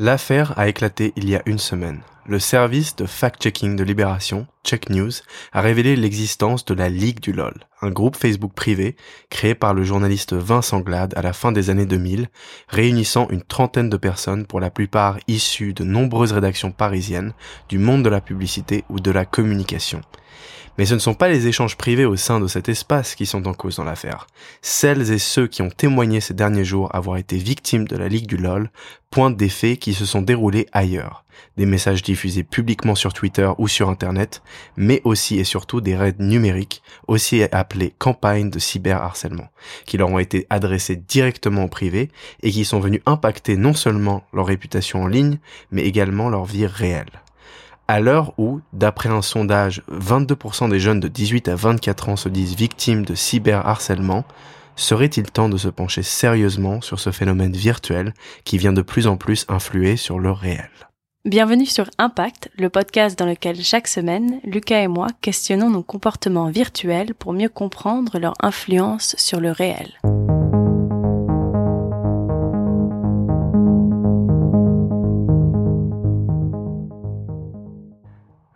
L'affaire a éclaté il y a une semaine. Le service de fact-checking de Libération, Check News, a révélé l'existence de la Ligue du LOL, un groupe Facebook privé créé par le journaliste Vincent Glade à la fin des années 2000, réunissant une trentaine de personnes pour la plupart issues de nombreuses rédactions parisiennes, du monde de la publicité ou de la communication. Mais ce ne sont pas les échanges privés au sein de cet espace qui sont en cause dans l'affaire. Celles et ceux qui ont témoigné ces derniers jours avoir été victimes de la Ligue du LOL pointent des faits qui se sont déroulés ailleurs. Des messages diffusés publiquement sur Twitter ou sur Internet, mais aussi et surtout des raids numériques, aussi appelés campagnes de cyberharcèlement, qui leur ont été adressés directement au privé et qui sont venus impacter non seulement leur réputation en ligne, mais également leur vie réelle. À l'heure où, d'après un sondage, 22% des jeunes de 18 à 24 ans se disent victimes de cyberharcèlement, serait-il temps de se pencher sérieusement sur ce phénomène virtuel qui vient de plus en plus influer sur le réel? Bienvenue sur Impact, le podcast dans lequel chaque semaine, Lucas et moi questionnons nos comportements virtuels pour mieux comprendre leur influence sur le réel.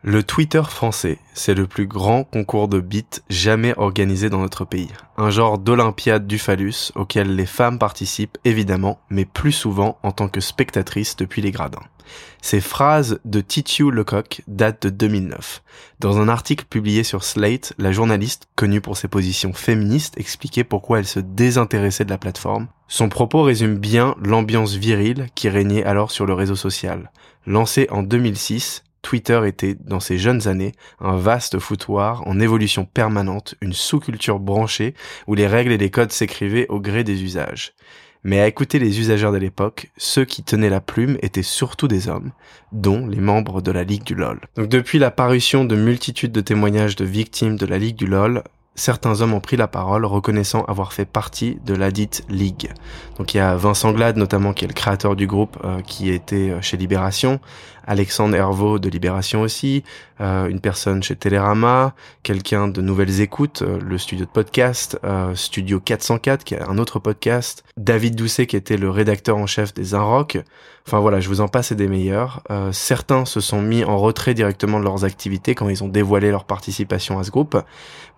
Le Twitter français, c'est le plus grand concours de bits jamais organisé dans notre pays. Un genre d'olympiade du phallus auquel les femmes participent évidemment, mais plus souvent en tant que spectatrices depuis les gradins. Ces phrases de Titiou Lecoq datent de 2009. Dans un article publié sur Slate, la journaliste, connue pour ses positions féministes, expliquait pourquoi elle se désintéressait de la plateforme. Son propos résume bien l'ambiance virile qui régnait alors sur le réseau social. Lancé en 2006, Twitter était, dans ses jeunes années, un vaste foutoir en évolution permanente, une sous-culture branchée où les règles et les codes s'écrivaient au gré des usages. Mais à écouter les usagers de l'époque, ceux qui tenaient la plume étaient surtout des hommes, dont les membres de la Ligue du LOL. Donc depuis la parution de multitudes de témoignages de victimes de la Ligue du LOL, certains hommes ont pris la parole reconnaissant avoir fait partie de la dite Ligue. Donc il y a Vincent Glade notamment qui est le créateur du groupe euh, qui était euh, chez Libération, Alexandre Hervaux de Libération aussi, euh, une personne chez Télérama, quelqu'un de Nouvelles Écoutes, euh, le studio de podcast, euh, Studio 404 qui est un autre podcast, David Doucet qui était le rédacteur en chef des Inrock. Enfin voilà, je vous en passe et des meilleurs. certains se sont mis en retrait directement de leurs activités quand ils ont dévoilé leur participation à ce groupe,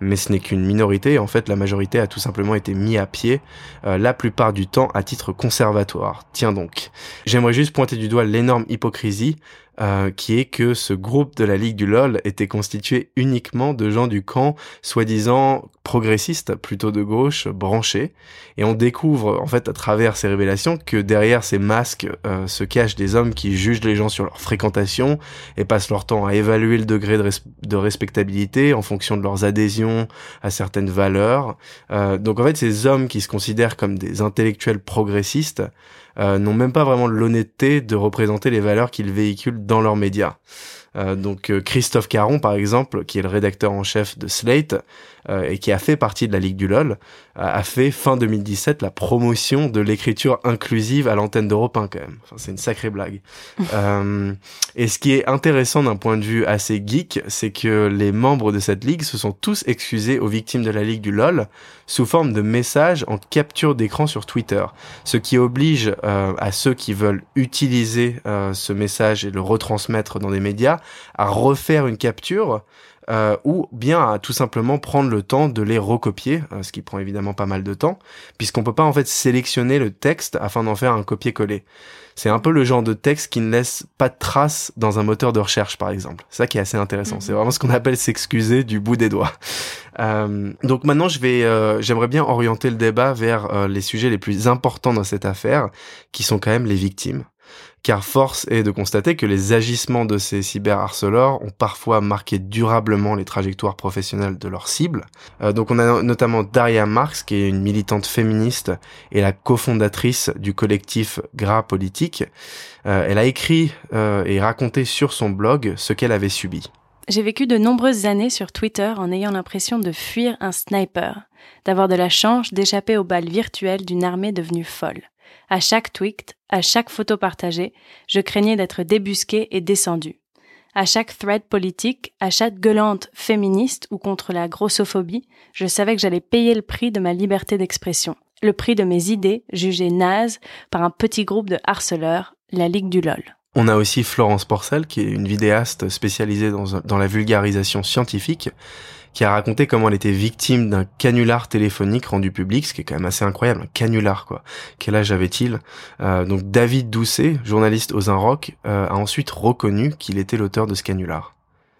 mais ce n'est qu'une minorité. En fait, la majorité a tout simplement été mis à pied, la plupart du temps à titre conservatoire. Tiens donc. J'aimerais juste pointer du doigt l'énorme hypocrisie euh, qui est que ce groupe de la Ligue du LOL était constitué uniquement de gens du camp soi-disant progressistes, plutôt de gauche, branchés. Et on découvre en fait à travers ces révélations que derrière ces masques euh, se cachent des hommes qui jugent les gens sur leur fréquentation et passent leur temps à évaluer le degré de, de respectabilité en fonction de leurs adhésions à certaines valeurs. Euh, donc en fait ces hommes qui se considèrent comme des intellectuels progressistes euh, n'ont même pas vraiment l'honnêteté de représenter les valeurs qu'ils véhiculent dans leurs médias. Euh, donc euh, Christophe Caron, par exemple, qui est le rédacteur en chef de Slate et qui a fait partie de la Ligue du LOL, a fait fin 2017 la promotion de l'écriture inclusive à l'antenne d'Europe 1 quand même. Enfin, c'est une sacrée blague. et ce qui est intéressant d'un point de vue assez geek, c'est que les membres de cette ligue se sont tous excusés aux victimes de la Ligue du LOL sous forme de messages en capture d'écran sur Twitter, ce qui oblige à ceux qui veulent utiliser ce message et le retransmettre dans des médias à refaire une capture euh, ou bien à tout simplement prendre le temps de les recopier, euh, ce qui prend évidemment pas mal de temps, puisqu'on peut pas en fait sélectionner le texte afin d'en faire un copier-coller. C'est un peu le genre de texte qui ne laisse pas de traces dans un moteur de recherche, par exemple. Ça qui est assez intéressant. C'est mhm. vraiment ce qu'on appelle s'excuser du bout des doigts. Euh, donc maintenant, je vais, euh, j'aimerais bien orienter le débat vers les sujets les plus importants dans cette affaire, qui sont quand même les victimes car force est de constater que les agissements de ces cyberharceleurs ont parfois marqué durablement les trajectoires professionnelles de leurs cibles. Euh, donc on a notamment Daria Marx, qui est une militante féministe et la cofondatrice du collectif Gras Politique. Euh, elle a écrit euh, et raconté sur son blog ce qu'elle avait subi. J'ai vécu de nombreuses années sur Twitter en ayant l'impression de fuir un sniper, d'avoir de la chance d'échapper aux balles virtuelles d'une armée devenue folle. À chaque tweet, à chaque photo partagée, je craignais d'être débusqué et descendu. À chaque thread politique, à chaque gueulante féministe ou contre la grossophobie, je savais que j'allais payer le prix de ma liberté d'expression, le prix de mes idées jugées nazes par un petit groupe de harceleurs, la Ligue du LOL. On a aussi Florence Porcel, qui est une vidéaste spécialisée dans, dans la vulgarisation scientifique, qui a raconté comment elle était victime d'un canular téléphonique rendu public, ce qui est quand même assez incroyable, un canular quoi. Quel âge avait-il? Euh, Donc David Doucet, journaliste aux Inrock, euh, a ensuite reconnu qu'il était l'auteur de ce canular.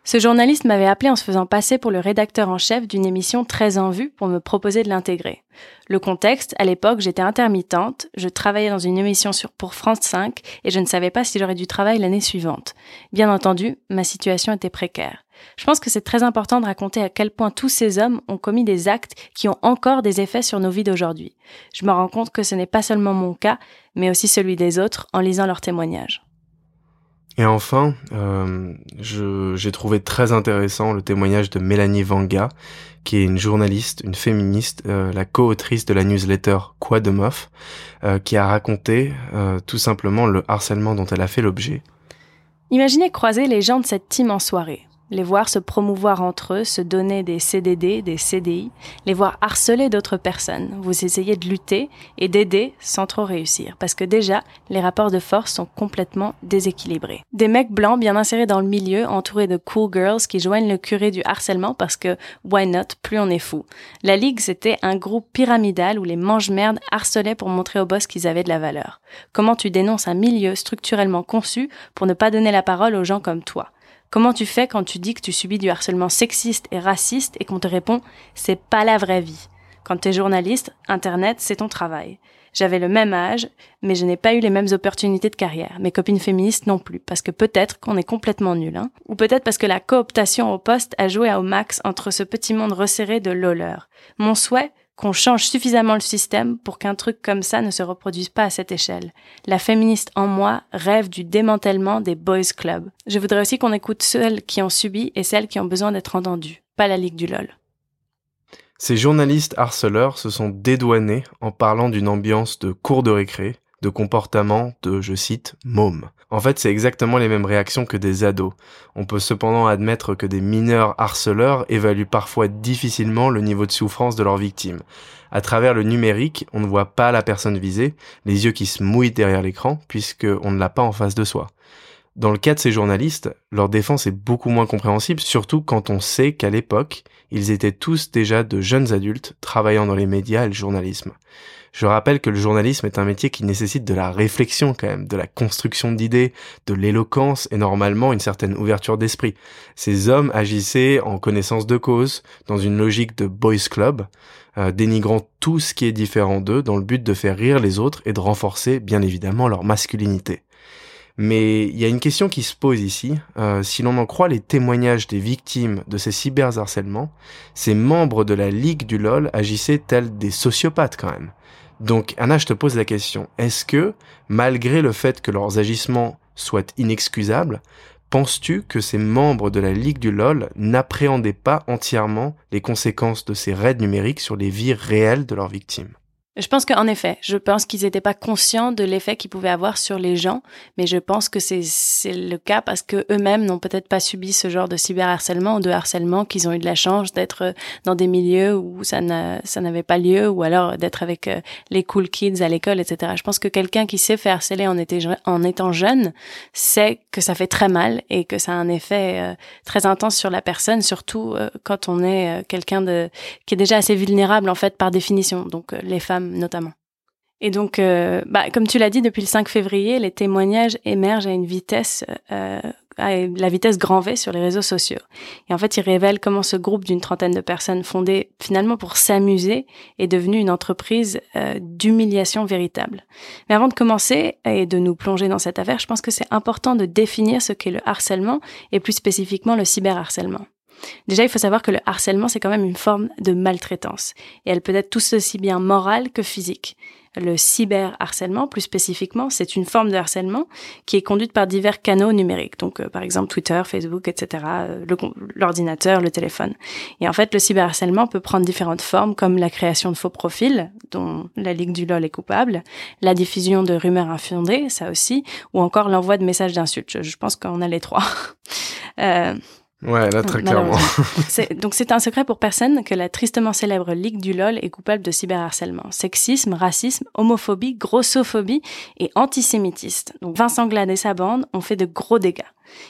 Ce journaliste m'avait appelé en se faisant passer pour le rédacteur en chef d'une émission très en vue pour me proposer de l'intégrer. Le contexte, à l'époque, j'étais intermittente, je travaillais dans une émission sur pour France 5 et je ne savais pas si j'aurais du travail l'année suivante. Bien entendu, ma situation était précaire. Je pense que c'est très important de raconter à quel point tous ces hommes ont commis des actes qui ont encore des effets sur nos vies d'aujourd'hui. Je me rends compte que ce n'est pas seulement mon cas, mais aussi celui des autres en lisant leurs témoignages. Et enfin, euh, j'ai trouvé très intéressant le témoignage de Mélanie Vanga, qui est une journaliste, une féministe, euh, la co-autrice de la newsletter Quoi de meuf, euh, qui a raconté tout simplement le harcèlement dont elle a fait l'objet. Imaginez croiser les gens de cette team en soirée les voir se promouvoir entre eux, se donner des CDD, des CDI, les voir harceler d'autres personnes. Vous essayez de lutter et d'aider sans trop réussir, parce que déjà, les rapports de force sont complètement déséquilibrés. Des mecs blancs bien insérés dans le milieu, entourés de cool girls qui joignent le curé du harcèlement parce que, why not, plus on est fou. La Ligue, c'était un groupe pyramidal où les mange-merdes harcelaient pour montrer aux boss qu'ils avaient de la valeur. Comment tu dénonces un milieu structurellement conçu pour ne pas donner la parole aux gens comme toi? Comment tu fais quand tu dis que tu subis du harcèlement sexiste et raciste et qu'on te répond c'est pas la vraie vie? Quand tu es journaliste, Internet, c'est ton travail. J'avais le même âge, mais je n'ai pas eu les mêmes opportunités de carrière. Mes copines féministes non plus, parce que peut-être qu'on est complètement nul, hein. Ou peut-être parce que la cooptation au poste a joué au max entre ce petit monde resserré de loleurs. Mon souhait, qu'on change suffisamment le système pour qu'un truc comme ça ne se reproduise pas à cette échelle. La féministe en moi rêve du démantèlement des boys clubs. Je voudrais aussi qu'on écoute celles qui ont subi et celles qui ont besoin d'être entendues, pas la Ligue du LOL. Ces journalistes harceleurs se sont dédouanés en parlant d'une ambiance de cours de récré, de comportement de, je cite, môme. En fait, c'est exactement les mêmes réactions que des ados. On peut cependant admettre que des mineurs harceleurs évaluent parfois difficilement le niveau de souffrance de leurs victimes. À travers le numérique, on ne voit pas la personne visée, les yeux qui se mouillent derrière l'écran, puisqu'on ne l'a pas en face de soi. Dans le cas de ces journalistes, leur défense est beaucoup moins compréhensible, surtout quand on sait qu'à l'époque, ils étaient tous déjà de jeunes adultes travaillant dans les médias et le journalisme. Je rappelle que le journalisme est un métier qui nécessite de la réflexion quand même, de la construction d'idées, de l'éloquence et normalement une certaine ouverture d'esprit. Ces hommes agissaient en connaissance de cause, dans une logique de boys club, euh, dénigrant tout ce qui est différent d'eux dans le but de faire rire les autres et de renforcer bien évidemment leur masculinité. Mais il y a une question qui se pose ici. Euh, si l'on en croit les témoignages des victimes de ces cyberharcèlements, ces membres de la Ligue du LOL agissaient tels des sociopathes quand même? Donc Anna, je te pose la question. Est-ce que, malgré le fait que leurs agissements soient inexcusables, penses-tu que ces membres de la Ligue du LOL n'appréhendaient pas entièrement les conséquences de ces raids numériques sur les vies réelles de leurs victimes? Je pense qu'en effet, je pense qu'ils n'étaient pas conscients de l'effet qu'ils pouvaient avoir sur les gens, mais je pense que c'est le cas parce que eux-mêmes n'ont peut-être pas subi ce genre de cyberharcèlement ou de harcèlement, qu'ils ont eu de la chance d'être dans des milieux où ça n'avait pas lieu, ou alors d'être avec euh, les cool kids à l'école, etc. Je pense que quelqu'un qui sait faire harceler en, en étant jeune sait que ça fait très mal et que ça a un effet euh, très intense sur la personne, surtout euh, quand on est quelqu'un de qui est déjà assez vulnérable en fait par définition. Donc les femmes notamment. Et donc, euh, bah, comme tu l'as dit, depuis le 5 février, les témoignages émergent à une vitesse, euh, à la vitesse grand V sur les réseaux sociaux. Et en fait, ils révèlent comment ce groupe d'une trentaine de personnes fondé finalement pour s'amuser est devenu une entreprise euh, d'humiliation véritable. Mais avant de commencer et de nous plonger dans cette affaire, je pense que c'est important de définir ce qu'est le harcèlement et plus spécifiquement le cyberharcèlement. Déjà, il faut savoir que le harcèlement, c'est quand même une forme de maltraitance. Et elle peut être tout aussi bien morale que physique. Le cyberharcèlement, plus spécifiquement, c'est une forme de harcèlement qui est conduite par divers canaux numériques. Donc, euh, par exemple, Twitter, Facebook, etc., euh, l'ordinateur, le, téléphone. Et en fait, le cyberharcèlement peut prendre différentes formes, comme la création de faux profils, dont la Ligue du LOL est coupable, la diffusion de rumeurs infondées, ça aussi, ou encore l'envoi de messages d'insultes. Je, pense qu'on a les trois. euh, Ouais, là, très clairement. donc, c'est un secret pour personne que la tristement célèbre Ligue du LOL est coupable de cyberharcèlement. Sexisme, racisme, homophobie, grossophobie et antisémitisme. Donc, Vincent Glad et sa bande ont fait de gros dégâts.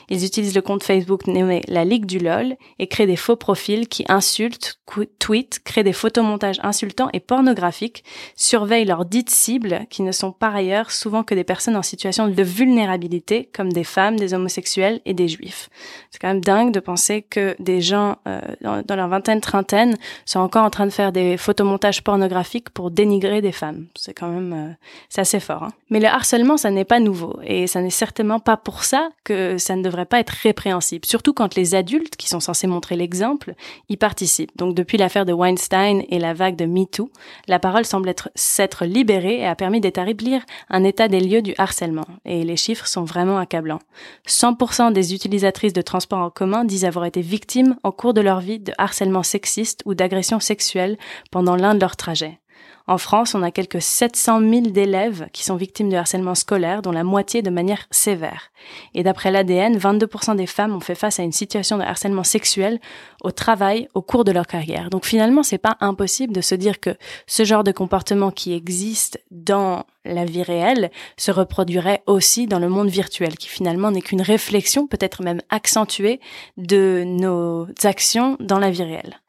Ils utilisent le compte Facebook nommé la Ligue du LOL et créent des faux profils qui insultent, tweetent, créent des photomontages insultants et pornographiques, surveillent leurs dites cibles qui ne sont par ailleurs souvent que des personnes en situation de vulnérabilité comme des femmes, des homosexuels et des juifs. C'est quand même dingue de penser que des gens euh, dans, leur vingtaine, trentaine sont encore en train de faire des photomontages pornographiques pour dénigrer des femmes. C'est quand même euh, assez fort. Hein. Mais le harcèlement, ça n'est pas nouveau et ça n'est certainement pas pour ça que ça ne devrait pas être répréhensible, surtout quand les adultes, qui sont censés montrer l'exemple, y participent. Donc depuis l'affaire de Weinstein et la vague de MeToo, la parole semble être s'être libérée et a permis d'établir un état des lieux du harcèlement. Et les chiffres sont vraiment accablants. 100% des utilisatrices de transports en commun disent avoir été victimes au cours de leur vie de harcèlement sexiste ou d'agression sexuelle pendant l'un de leurs trajets. En France, on a quelques 700 000 d'élèves qui sont victimes de harcèlement scolaire, dont la moitié de manière sévère. Et d'après l'ADN, 22% des femmes ont fait face à une situation de harcèlement sexuel au travail au cours de leur carrière. Donc finalement, c'est pas impossible de se dire que ce genre de comportement qui existe dans la vie réelle se reproduirait aussi dans le monde virtuel, qui finalement n'est qu'une réflexion, peut-être même accentuée, de nos actions dans la vie réelle.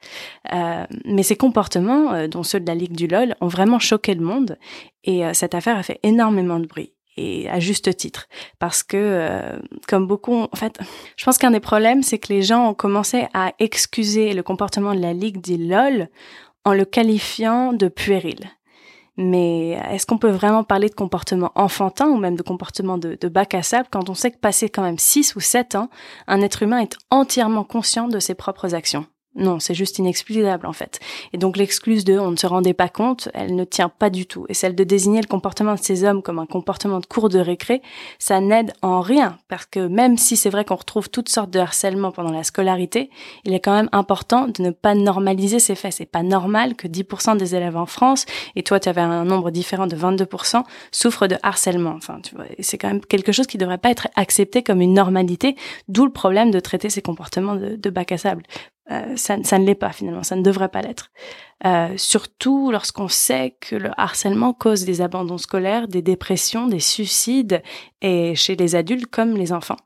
Euh, mais ces comportements, euh, dont ceux de la Ligue du LOL, ont vraiment choqué le monde, et euh, cette affaire a fait énormément de bruit et à juste titre. Parce que euh, comme beaucoup en fait je pense qu'un des problèmes c'est que les gens ont commencé à excuser le comportement de la ligue dit LOL en le qualifiant de puéril. Mais est-ce qu'on peut vraiment parler de comportement enfantin ou même de comportement de, de bac à sable quand on sait que passé quand même 6 ou 7 ans, un être humain est entièrement conscient de ses propres actions? Non, c'est juste inexplicable en fait. Et donc l'excuse de on ne se rendait pas compte, elle ne tient pas du tout. Et celle de désigner le comportement de ces hommes comme un comportement de cours de récré, ça n'aide en rien. Parce que même si c'est vrai qu'on retrouve toutes sortes de harcèlement pendant la scolarité, il est quand même important de ne pas normaliser ces faits. C'est pas normal que 10% des élèves en France, et toi tu avais un nombre différent de 22%, souffrent de harcèlement. Enfin, tu vois, c'est quand même quelque chose qui devrait pas être accepté comme une normalité, d'où le problème de traiter ces comportements de, de bac à sable. Euh, ça, ça, ne l'est pas finalement, ça ne devrait pas l'être. Euh, surtout lorsqu'on sait que le harcèlement cause des abandons scolaires, des dépressions, des suicides, et chez les adultes comme les enfants.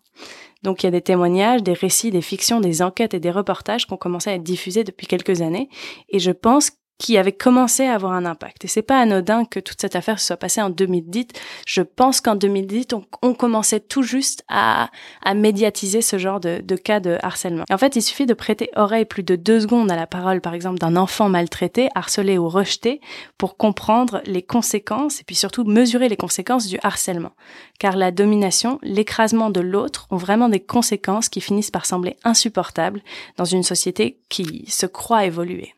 Donc il y a des témoignages, des récits, des fictions, des enquêtes et des reportages qui ont commencé à être diffusés depuis quelques années. Et je pense qui avait commencé à avoir un impact. Et c'est pas anodin que toute cette affaire se soit passée en 2010. Je pense qu'en 2010, on, commençait tout juste à, à médiatiser ce genre de, de cas de harcèlement. en fait, il suffit de prêter oreille plus de deux secondes à la parole, par exemple, d'un enfant maltraité, harcelé ou rejeté, pour comprendre les conséquences et puis surtout mesurer les conséquences du harcèlement. Car la domination, l'écrasement de l'autre ont vraiment des conséquences qui finissent par sembler insupportables dans une société qui se croit évoluer.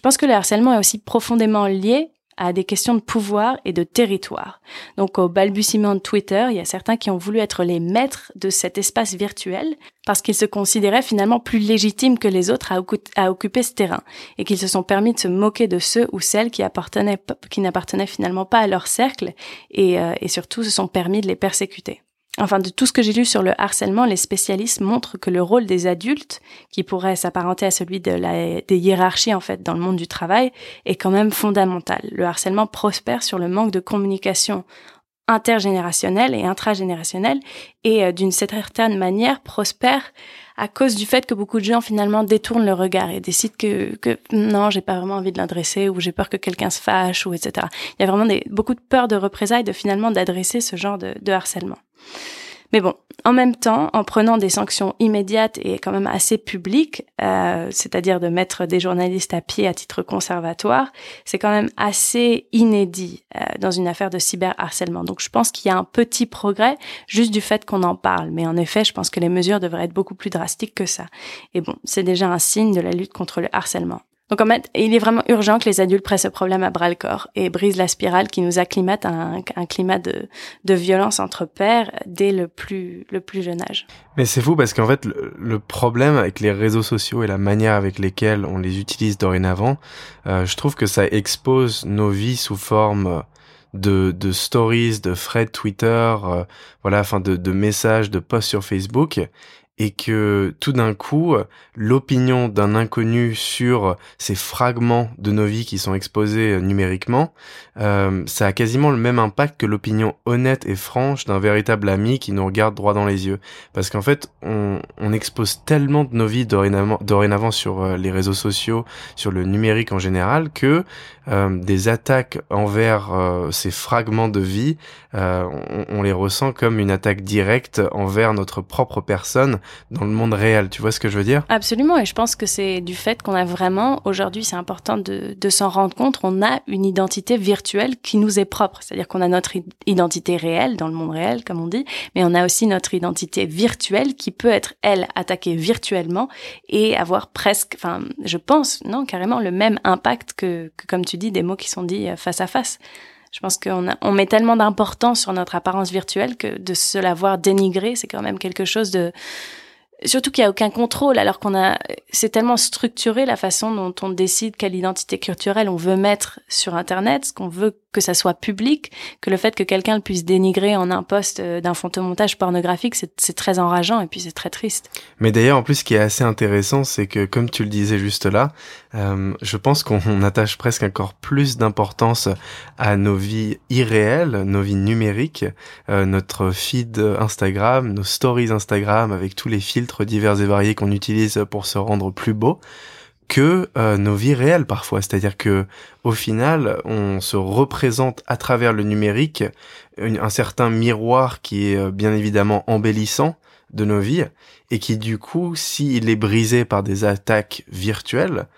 Je pense que le harcèlement est aussi profondément lié à des questions de pouvoir et de territoire. Donc au balbutiement de Twitter, il y a certains qui ont voulu être les maîtres de cet espace virtuel parce qu'ils se considéraient finalement plus légitimes que les autres à, occuper ce terrain et qu'ils se sont permis de se moquer de ceux ou celles qui qui n'appartenaient finalement pas à leur cercle et, euh, et surtout se sont permis de les persécuter. Enfin, de tout ce que j'ai lu sur le harcèlement, les spécialistes montrent que le rôle des adultes, qui pourrait s'apparenter à celui des hiérarchies en fait dans le monde du travail, est quand même fondamental. Le harcèlement prospère sur le manque de communication intergénérationnelle et intragénérationnelle et euh, d'une certaine manière prospère à cause du fait que beaucoup de gens finalement détournent le regard et décident que, que non, j'ai pas vraiment envie de l'adresser ou j'ai peur que quelqu'un se fâche ou etc. Il y a vraiment des, beaucoup de peur de représailles de finalement d'adresser ce genre de, de harcèlement. Mais bon, en même temps, en prenant des sanctions immédiates et quand même assez publiques, euh, c'est-à-dire de mettre des journalistes à pied à titre conservatoire, c'est quand même assez inédit euh, dans une affaire de cyberharcèlement. Donc je pense qu'il y a un petit progrès juste du fait qu'on en parle. Mais en effet, je pense que les mesures devraient être beaucoup plus drastiques que ça. Et bon, c'est déjà un signe de la lutte contre le harcèlement. Donc en fait, il est vraiment urgent que les adultes prennent ce problème à bras le corps et brisent la spirale qui nous acclimate à un, climat de, violence entre pères dès le plus, jeune âge. Mais c'est fou parce qu'en fait, le, problème avec les réseaux sociaux et la manière avec lesquelles on les utilise dorénavant, euh, je trouve que ça expose nos vies sous forme de, stories, de threads Twitter, euh, voilà, enfin de messages, de posts sur Facebook et que tout d'un coup, l'opinion d'un inconnu sur ces fragments de nos vies qui sont exposés euh, numériquement, euh, ça a quasiment le même impact que l'opinion honnête et franche d'un véritable ami qui nous regarde droit dans les yeux. Parce qu'en fait, on, expose tellement de nos vies dorénavant, sur euh, les réseaux sociaux, sur le numérique en général, que des attaques envers ces fragments de vie, on, on, les ressent comme une attaque directe envers notre propre personne dans le monde réel. Tu vois ce que je veux dire? Absolument, et je pense que c'est du fait qu'on a vraiment, aujourd'hui c'est important de, s'en rendre compte, on a une identité virtuelle qui nous est propre, c'est-à-dire qu'on a notre identité réelle dans le monde réel, comme on dit, mais on a aussi notre identité virtuelle qui peut être, elle, attaquée virtuellement et avoir presque, enfin, je pense, non, carrément le même impact que, que comme tu dis, des mots qui sont dits euh, face à face. Je pense qu'on on met tellement d'importance sur notre apparence virtuelle que de se la voir dénigrer, c'est quand même quelque chose de, surtout qu'il n'y a aucun contrôle alors qu'on a c'est tellement structuré la façon dont on décide quelle identité culturelle on veut mettre sur internet ce qu'on veut que ça soit public que le fait que quelqu'un le puisse dénigrer en un poste euh, d'un photomontage pornographique c'est très enrageant et puis c'est très triste. Mais d'ailleurs en plus ce qui est assez intéressant c'est que comme tu le disais juste là euh, je pense qu'on attache presque encore plus d'importance à nos vies irréelles nos vies numériques. Euh, notre feed Instagram nos stories Instagram avec tous les filtres divers et variés qu'on utilise pour se rendre plus beau que euh, nos vies réelles parfois. C'est-à-dire que au final, on se représente à travers le numérique un certain miroir qui est euh, bien évidemment embellissant de nos vies et qui du coup, s'il est brisé par des attaques virtuelles,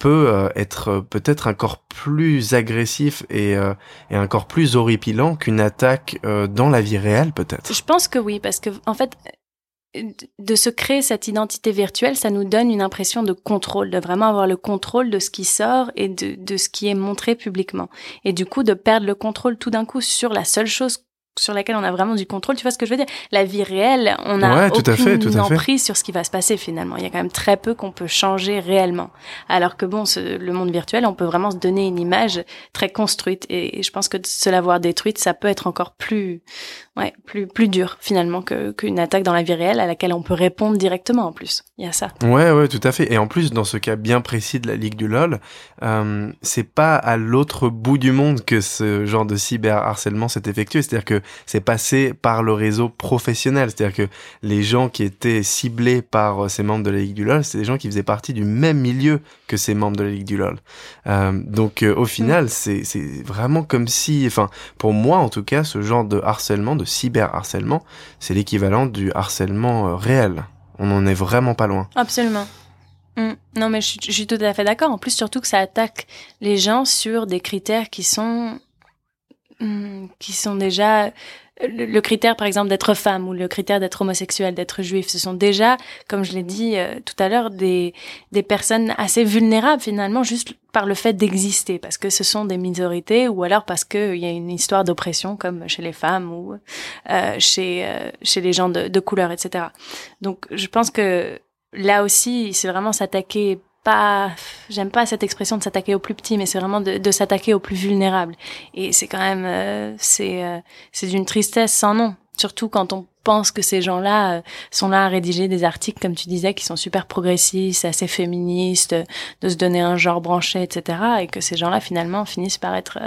peut euh, être peut-être encore plus agressif et, et encore plus horripilant qu'une attaque dans la vie réelle peut-être. Je pense que oui parce que en fait de se créer cette identité virtuelle, ça nous donne une impression de contrôle, de vraiment avoir le contrôle de ce qui sort et de, de ce qui est montré publiquement. Et du coup, de perdre le contrôle tout d'un coup sur la seule chose sur laquelle on a vraiment du contrôle. Tu vois ce que je veux dire? La vie réelle, on a aucune fait, emprise sur ce qui va se passer finalement. Il y a quand même très peu qu'on peut changer réellement. Alors que bon, le monde virtuel, on peut vraiment se donner une image très construite. Et, je pense que de se l'avoir détruite, ça peut être encore plus, ouais, plus plus dur finalement qu'une attaque dans la vie réelle à laquelle on peut répondre directement en plus. Il y a ça. Ouais, ouais, tout à fait. Et en plus, dans ce cas bien précis de la Ligue du LOL, euh, c'est pas à l'autre bout du monde que ce genre de cyberharcèlement s'est effectué. C'est-à-dire que c'est passé par le réseau professionnel. C'est-à-dire que les gens qui étaient ciblés par euh, ces membres de la Ligue du LoL, c'est des gens qui faisaient partie du même milieu que ces membres de la Ligue du LoL. Euh, donc euh, au final, mm. c'est c'est vraiment comme si, enfin pour moi en tout cas, ce genre de harcèlement, de cyberharcèlement, c'est l'équivalent du harcèlement réel. On n'en est vraiment pas loin. Absolument. Mm. Non, mais je je suis, tout à fait d'accord. En plus, surtout que ça attaque les gens sur des critères qui sont qui sont déjà le, critère par exemple d'être femme ou le critère d'être homosexuel, d'être juif, ce sont déjà, comme je l'ai dit euh, tout à l'heure, des, des personnes assez vulnérables finalement juste par le fait d'exister, parce que ce sont des minorités ou alors parce qu'il y a une histoire d'oppression comme chez les femmes ou euh, chez, euh, chez les gens de, de couleur, etc. Donc je pense que là aussi, c'est vraiment s'attaquer pas, j'aime pas cette expression de s'attaquer aux plus petits, mais c'est vraiment de, s'attaquer aux plus vulnérables. Et c'est quand même, euh, c'est, euh, c'est d'une tristesse sans nom. Surtout quand on pense que ces gens-là euh, sont là à rédiger des articles, comme tu disais, qui sont super progressistes, assez féministes, de se donner un genre branché, etc. Et que ces gens-là, finalement, finissent par être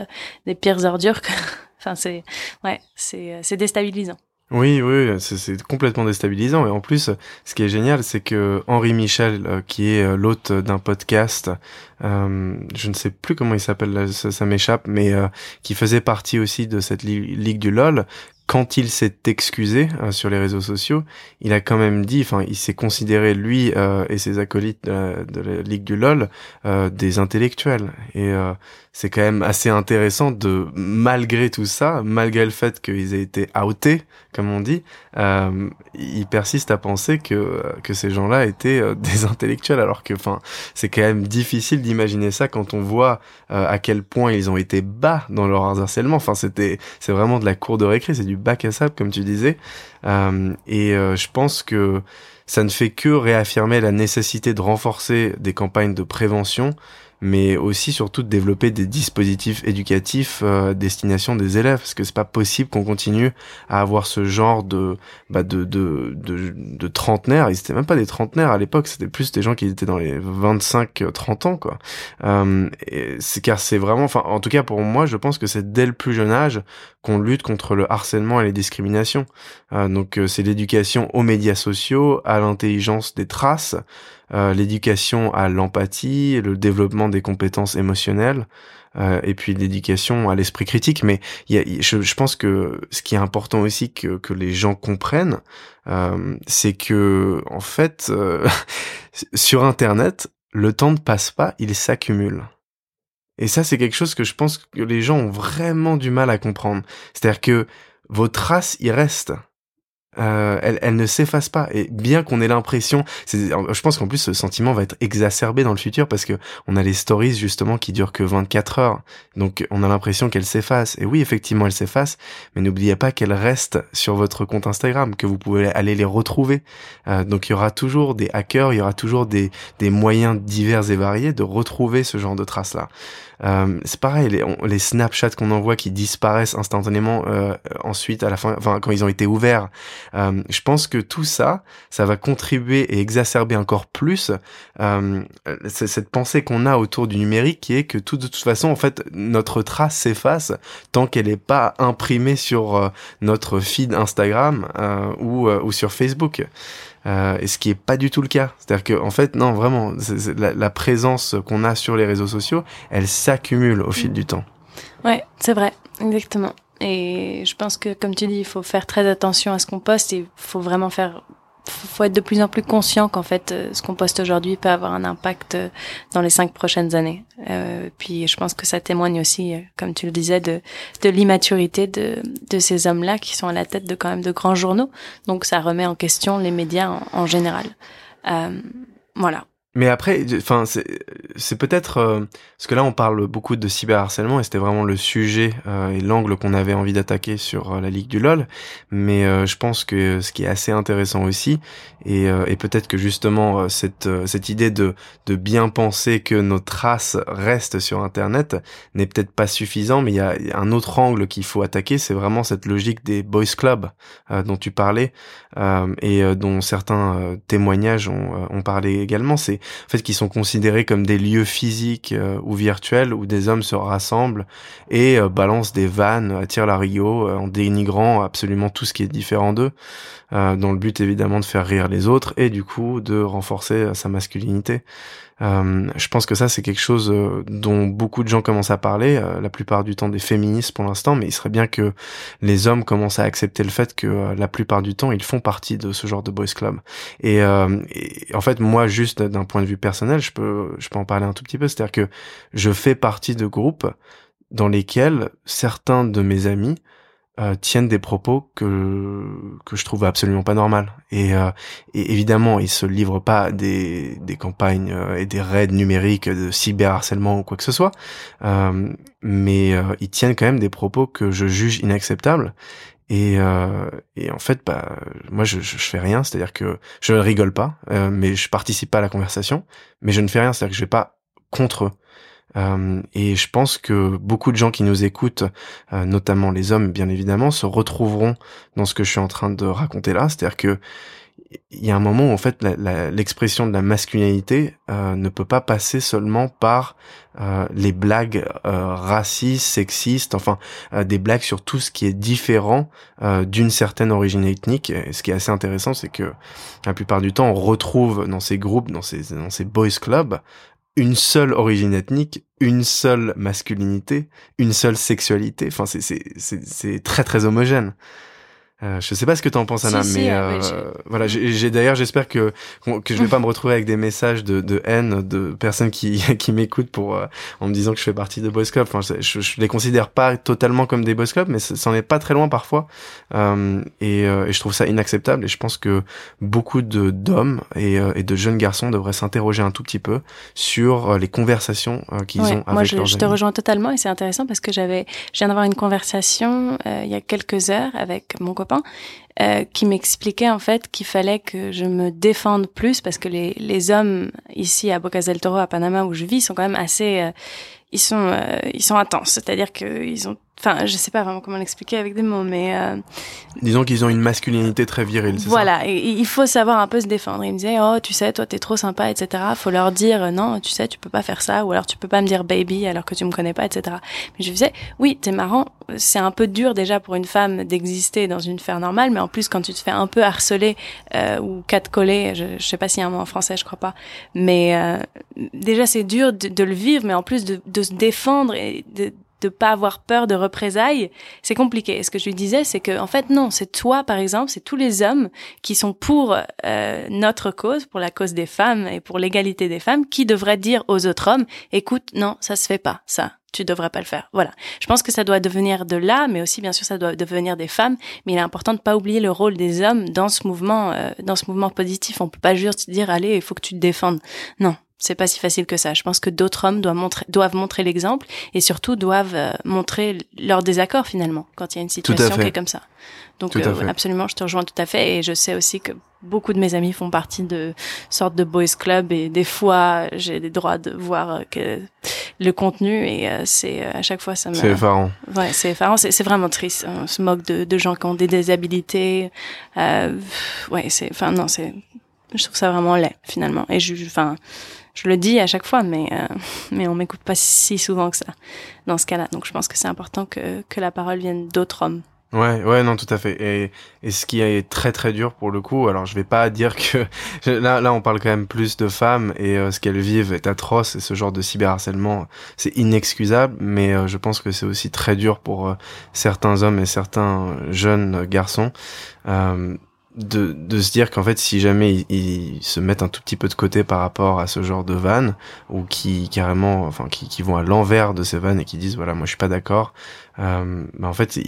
des pires ordures que, enfin, c'est, ouais, c'est, c'est déstabilisant. Oui, oui, c'est complètement déstabilisant. Et en plus, ce qui est génial, c'est que Henri Michel, euh, qui est euh, l'hôte d'un podcast, euh, je ne sais plus comment il s'appelle, ça, m'échappe, mais qui faisait partie aussi de cette ligue du LOL, quand il s'est excusé sur les réseaux sociaux, il a quand même dit, enfin, il s'est considéré lui et ses acolytes de la, Ligue du LOL des intellectuels. C'est quand même assez intéressant de, malgré tout ça, malgré le fait qu'ils aient été outés, comme on dit, il persiste à penser que que ces gens-là étaient des intellectuels, alors que, enfin, c'est quand même difficile d'imaginer ça quand on voit à quel point ils ont été bas dans leur harcèlement. Enfin, c'était, c'est vraiment de la cour de récré, c'est du bac à sable, comme tu disais. Euh, et euh, je pense que ça ne fait que réaffirmer la nécessité de renforcer des campagnes de prévention mais aussi surtout de développer des dispositifs éducatifs à destination des élèves, parce que c'est pas possible qu'on continue à avoir ce genre de bah, de, de, de, de trentenaires, ils étaient même pas des trentenaires à l'époque, c'était plus des gens qui étaient dans les 25-30 ans, quoi. Euh, c'est car c'est vraiment, enfin, en tout cas pour moi, je pense que c'est dès le plus jeune âge qu'on lutte contre le harcèlement et les discriminations. Euh, donc euh, c'est l'éducation aux médias sociaux, à l'intelligence des traces, euh, l'éducation à l'empathie, le développement des compétences émotionnelles. Euh, et puis l'éducation à l'esprit critique. Mais y a, je, je, pense que ce qui est important aussi que, que les gens comprennent, euh, c'est que en fait, euh, sur Internet, le temps ne passe pas, il s'accumule. Et ça, c'est quelque chose que je pense que les gens ont vraiment du mal à comprendre. C'est-à-dire que vos traces y restent euh, elle, elle, ne s'efface pas. Et bien qu'on ait l'impression, je pense qu'en plus ce sentiment va être exacerbé dans le futur parce que on a les stories justement qui durent que 24 heures. Donc on a l'impression qu'elle s'efface. Et oui, effectivement, elle s'efface, mais n'oubliez pas qu'elle reste sur votre compte Instagram, que vous pouvez aller les retrouver. Euh, donc il y aura toujours des hackers, il y aura toujours des, des moyens divers et variés de retrouver ce genre de traces-là. Euh, c'est pareil, les, les Snapchats qu'on envoie qui disparaissent instantanément euh, ensuite à la fin, enfin quand ils ont été ouverts. Euh, je pense que tout ça, ça va contribuer et exacerber encore plus euh, cette pensée qu'on a autour du numérique, qui est que tout de toute façon, en fait, notre trace s'efface tant qu'elle n'est pas imprimée sur euh, notre feed Instagram euh, ou, ou sur Facebook. Euh, et ce qui est pas du tout le cas. C'est-à-dire que en fait, non, vraiment, la, la, présence qu'on a sur les réseaux sociaux, elle s'accumule au fil du temps. Ouais, c'est vrai, exactement. Et je pense que, comme tu dis, il faut faire très attention à ce qu'on poste et il faut vraiment faire faut être de plus en plus conscient qu'en fait euh, ce qu'on poste aujourd'hui peut avoir un impact euh, dans les cinq prochaines années. Euh, puis je pense que ça témoigne aussi, euh, comme tu le disais, de, de l'immaturité de, de ces hommes-là qui sont à la tête de quand même de grands journaux. Donc ça remet en question les médias en, général. Euh, voilà. Mais après, enfin, c'est peut-être euh, parce que là on parle beaucoup de cyberharcèlement et c'était vraiment le sujet euh, et l'angle qu'on avait envie d'attaquer sur euh, la ligue du LoL. Mais je pense que ce qui est assez intéressant aussi et, et peut-être que justement cette cette idée de de bien penser que nos traces restent sur Internet n'est peut-être pas suffisant. Mais il y a, un autre angle qu'il faut attaquer, c'est vraiment cette logique des boys clubs dont tu parlais et dont certains témoignages ont, ont parlé également. C'est en fait qui sont considérés comme des lieux physiques euh, ou virtuels où des hommes se rassemblent et euh, balancent des vannes, attirent la Rio euh, en dénigrant absolument tout ce qui est différent d'eux, dans le but évidemment de faire rire les autres et du coup de renforcer sa masculinité. Euh, je pense que ça, c'est quelque chose euh, dont beaucoup de gens commencent à parler, euh, la plupart du temps des féministes pour l'instant, mais il serait bien que les hommes commencent à accepter le fait que la plupart du temps, ils font partie de ce genre de boys club. Et, et en fait, moi, juste d'un point de vue personnel, je peux, je peux en parler un tout petit peu, c'est-à-dire que je fais partie de groupes dans lesquels certains de mes amis euh, tiennent des propos que que je trouve absolument pas normal. Et, euh, et évidemment ils se livrent pas des des campagnes euh, et des raids numériques de cyberharcèlement ou quoi que ce soit. Euh, mais ils tiennent quand même des propos que je juge inacceptables. Et, et en fait bah moi je, je fais rien. C'est à dire que je rigole pas mais je participe pas à la conversation. Mais je ne fais rien. C'est à dire que je vais pas contre eux euh, et je pense que beaucoup de gens qui nous écoutent, euh, notamment les hommes bien évidemment, se retrouveront dans ce que je suis en train de raconter là. C'est-à-dire que il y a un moment où en fait l'expression de la masculinité euh, ne peut pas passer seulement par les blagues racistes, sexistes, enfin des blagues sur tout ce qui est différent d'une certaine origine ethnique. Et ce qui est assez intéressant, c'est que la plupart du temps, on retrouve dans ces groupes, dans ces dans ces boys clubs, une seule origine ethnique, une seule masculinité, une seule sexualité. Enfin, c'est très très homogène. Euh, je sais pas ce que tu en penses, Anna, mais euh, voilà, j'ai d'ailleurs, j'espère que que je vais pas me retrouver avec des messages de, de haine de personnes qui qui m'écoutent pour euh, en me disant que je fais partie de Boys Club. Enfin, je, je, les considère pas totalement comme des Boys Club, mais c'en est pas très loin parfois. Euh, et, euh, et, je trouve ça inacceptable. Et je pense que beaucoup de d'hommes et, et, de jeunes garçons devraient s'interroger un tout petit peu sur les conversations qu'ils ont avec moi je, leurs je te rejoins totalement et c'est intéressant parce que j'avais, je viens d'avoir une conversation il y a quelques heures avec mon copain euh, qui m'expliquait en fait qu'il fallait que je me défende plus parce que les, les hommes ici à Bocas del Toro, à Panama, où je vis, sont quand même assez... Euh, ils sont euh, ils sont intenses. C'est-à-dire qu'ils ont enfin je sais pas vraiment comment l'expliquer avec des mots mais euh, disons qu'ils ont une masculinité très virile voilà et, il faut savoir un peu se défendre. Il me disait oh tu sais toi t'es trop sympa etc faut leur dire non tu sais tu peux pas faire ça ou alors tu peux pas me dire baby alors que tu me connais pas etc mais je disais oui t'es marrant c'est un peu dur déjà pour une femme d'exister dans une sphère normale mais en plus quand tu te fais un peu harceler euh, ou catcoller je, je sais pas s'il y a un mot en français je crois pas mais euh, déjà c'est dur de, de, le vivre mais en plus de, de se défendre et de de pas avoir peur de représailles, c'est compliqué. Et ce que je lui disais, c'est que en fait non, c'est toi par exemple, c'est tous les hommes qui sont pour euh, notre cause, pour la cause des femmes et pour l'égalité des femmes, qui devraient dire aux autres hommes, écoute, non, ça se fait pas, ça, tu devrais pas le faire. Voilà. Je pense que ça doit devenir de là, mais aussi bien sûr ça doit devenir des femmes. Mais il est important de pas oublier le rôle des hommes dans ce mouvement, euh, dans ce mouvement positif. On peut pas juste dire allez, il faut que tu te défendes. Non, c'est pas si facile que ça. Je pense que d'autres hommes doivent montrer, doivent montrer l'exemple et surtout doivent euh, montrer leur désaccord finalement quand il y a une situation qui est comme ça. Donc euh, absolument, je te rejoins tout à fait et je sais aussi que beaucoup de mes amis font partie de sortes de boys club et des fois j'ai des droits de voir euh, que le contenu et c'est à chaque fois ça me. C'est effarant. Ouais, c'est effarant. C'est vraiment triste. On se moque de, de, gens qui ont des déshabilités. ouais, c'est. Enfin non, c'est. Je trouve ça vraiment laid finalement. Et je, enfin je le dis à chaque fois, mais euh, mais on m'écoute pas si souvent que ça dans ce cas-là. Donc je pense que c'est important que que la parole vienne d'autres hommes. Ouais, ouais, non, tout à fait. Et, et ce qui est très très dur pour le coup, alors je vais pas dire que là, là, on parle quand même plus de femmes et euh, ce qu'elles vivent est atroce et ce genre de cyberharcèlement, c'est inexcusable. Mais euh, je pense que c'est aussi très dur pour certains hommes et certains jeunes garçons de, se dire qu'en fait si jamais ils, se mettent un tout petit peu de côté par rapport à ce genre de vannes ou qui carrément enfin qui, qui vont à l'envers de ces vannes et qui disent voilà moi je suis pas d'accord euh, bah en fait,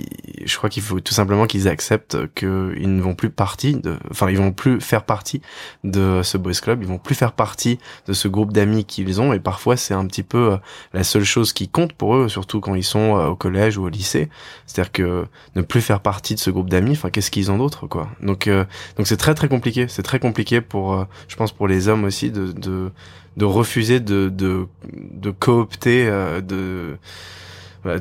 je crois qu'il faut tout simplement qu'ils acceptent qu'ils ne vont plus partie de, enfin, ils vont plus faire partie de ce boys club, ils vont plus faire partie de ce groupe d'amis qu'ils ont, et parfois c'est un petit peu euh, la seule chose qui compte pour eux, surtout quand ils sont euh, au collège ou au lycée. C'est-à-dire que ne plus faire partie de ce groupe d'amis, enfin, qu'est-ce qu'ils ont d'autre, quoi? Donc, euh, donc c'est très très compliqué. C'est très compliqué pour, je pense, pour les hommes aussi de de, de refuser de de, de coopter, de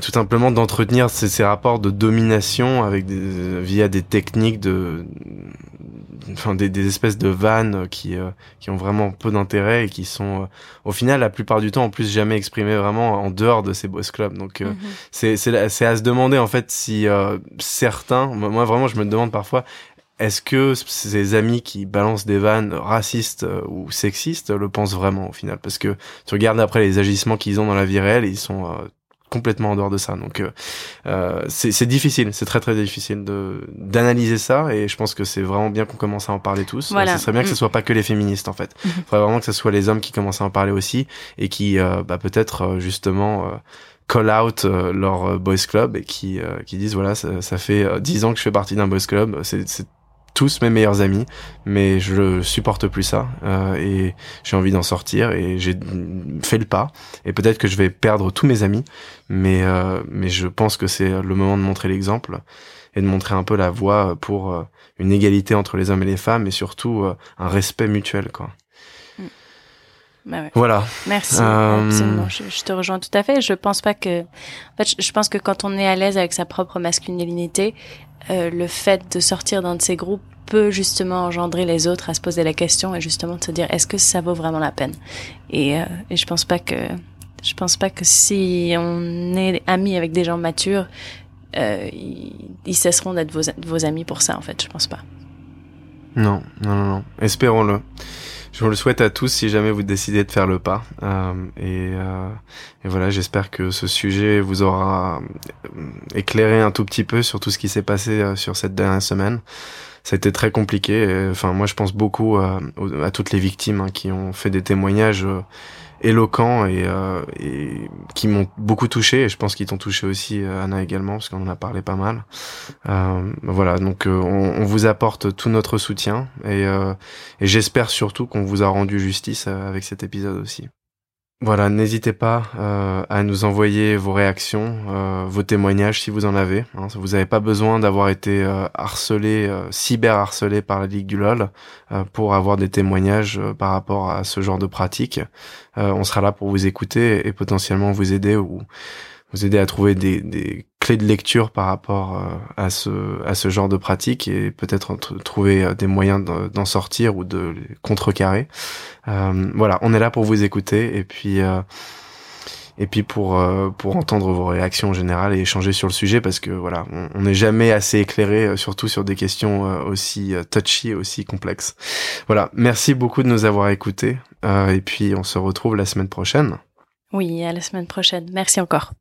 tout simplement d'entretenir ces, ces, rapports de domination avec des, via des techniques de enfin des, des espèces de vannes qui euh, qui ont vraiment peu d'intérêt et qui sont euh, au final la plupart du temps en plus jamais exprimées vraiment en dehors de ces boss clubs donc euh, mm-hmm. c'est c'est c'est à se demander en fait si certains moi vraiment je me demande parfois est-ce que ces amis qui balancent des vannes racistes ou sexistes le pensent vraiment au final? Parce que tu regardes après les agissements qu'ils ont dans la vie réelle, ils sont complètement en dehors de ça. Donc euh, euh c'est difficile, c'est très très difficile de d'analyser ça et je pense que c'est vraiment bien qu'on commence à en parler tous. Voilà. Ce serait bien que ce mm. soit pas que les féministes en fait. Il mm-hmm. faudrait vraiment que ce soit les hommes qui commencent à en parler aussi et qui euh, bah, peut-être euh, justement call out leur boys club et qui qui disent voilà ça, ça fait dix ans que je fais partie d'un boys club, c'est tous mes meilleurs amis, mais je supporte plus ça euh, et j'ai envie d'en sortir et j'ai fait le pas et peut-être que je vais perdre tous mes amis, mais euh, mais je pense que c'est le moment de montrer l'exemple et de montrer un peu la voie pour euh, une égalité entre les hommes et les femmes et surtout euh, un respect mutuel quoi. Bah ouais. Voilà. Merci. Euh... Je, je, te rejoins tout à fait. Je pense pas que, en fait, je, je pense que quand on est à l'aise avec sa propre masculinité, euh, le fait de sortir d'un de ces groupes peut justement engendrer les autres à se poser la question et justement de se dire est-ce que ça vaut vraiment la peine? Et, euh, et je pense pas que je pense pas que si on est amis avec des gens matures euh, ils, cesseront d'être vos, vos amis pour ça en fait je pense pas non non non, non. espérons-le je vous le souhaite à tous si jamais vous décidez de faire le pas. Euh, et, euh, et, voilà, j'espère que ce sujet vous aura euh, éclairé un tout petit peu sur tout ce qui s'est passé sur cette dernière semaine. Ça a été très compliqué. enfin, moi, je pense beaucoup à, à toutes les victimes hein, qui ont fait des témoignages éloquents et, euh, et qui m'ont beaucoup touché. Et je pense qu'ils t'ont touché aussi euh, Anna également parce qu'on en a parlé pas mal. Euh, voilà donc euh, on, on, vous apporte tout notre soutien. Et, et j'espère surtout qu'on vous a rendu justice avec cet épisode aussi Voilà, n'hésitez pas euh, à nous envoyer vos réactions, euh, vos témoignages si vous en avez. Hein. vous n'avez pas besoin d'avoir été euh, harcelé, cyber harcelé par la Ligue du LOL pour avoir des témoignages par rapport à ce genre de pratique. on sera là pour vous écouter et potentiellement vous aider ou vous aider à trouver des, des clés de lecture par rapport euh, à ce à ce genre de pratique et peut-être trouver euh, des moyens d'en sortir ou de les contrecarrer. Euh, voilà, on est là pour vous écouter et puis euh, et puis pour pour entendre vos réactions en général et échanger sur le sujet parce que voilà, on n'est jamais assez éclairé, surtout sur des questions aussi touchy, aussi complexes. Voilà, merci beaucoup de nous avoir écoutés et puis on se retrouve la semaine prochaine. Oui, à la semaine prochaine. Merci encore.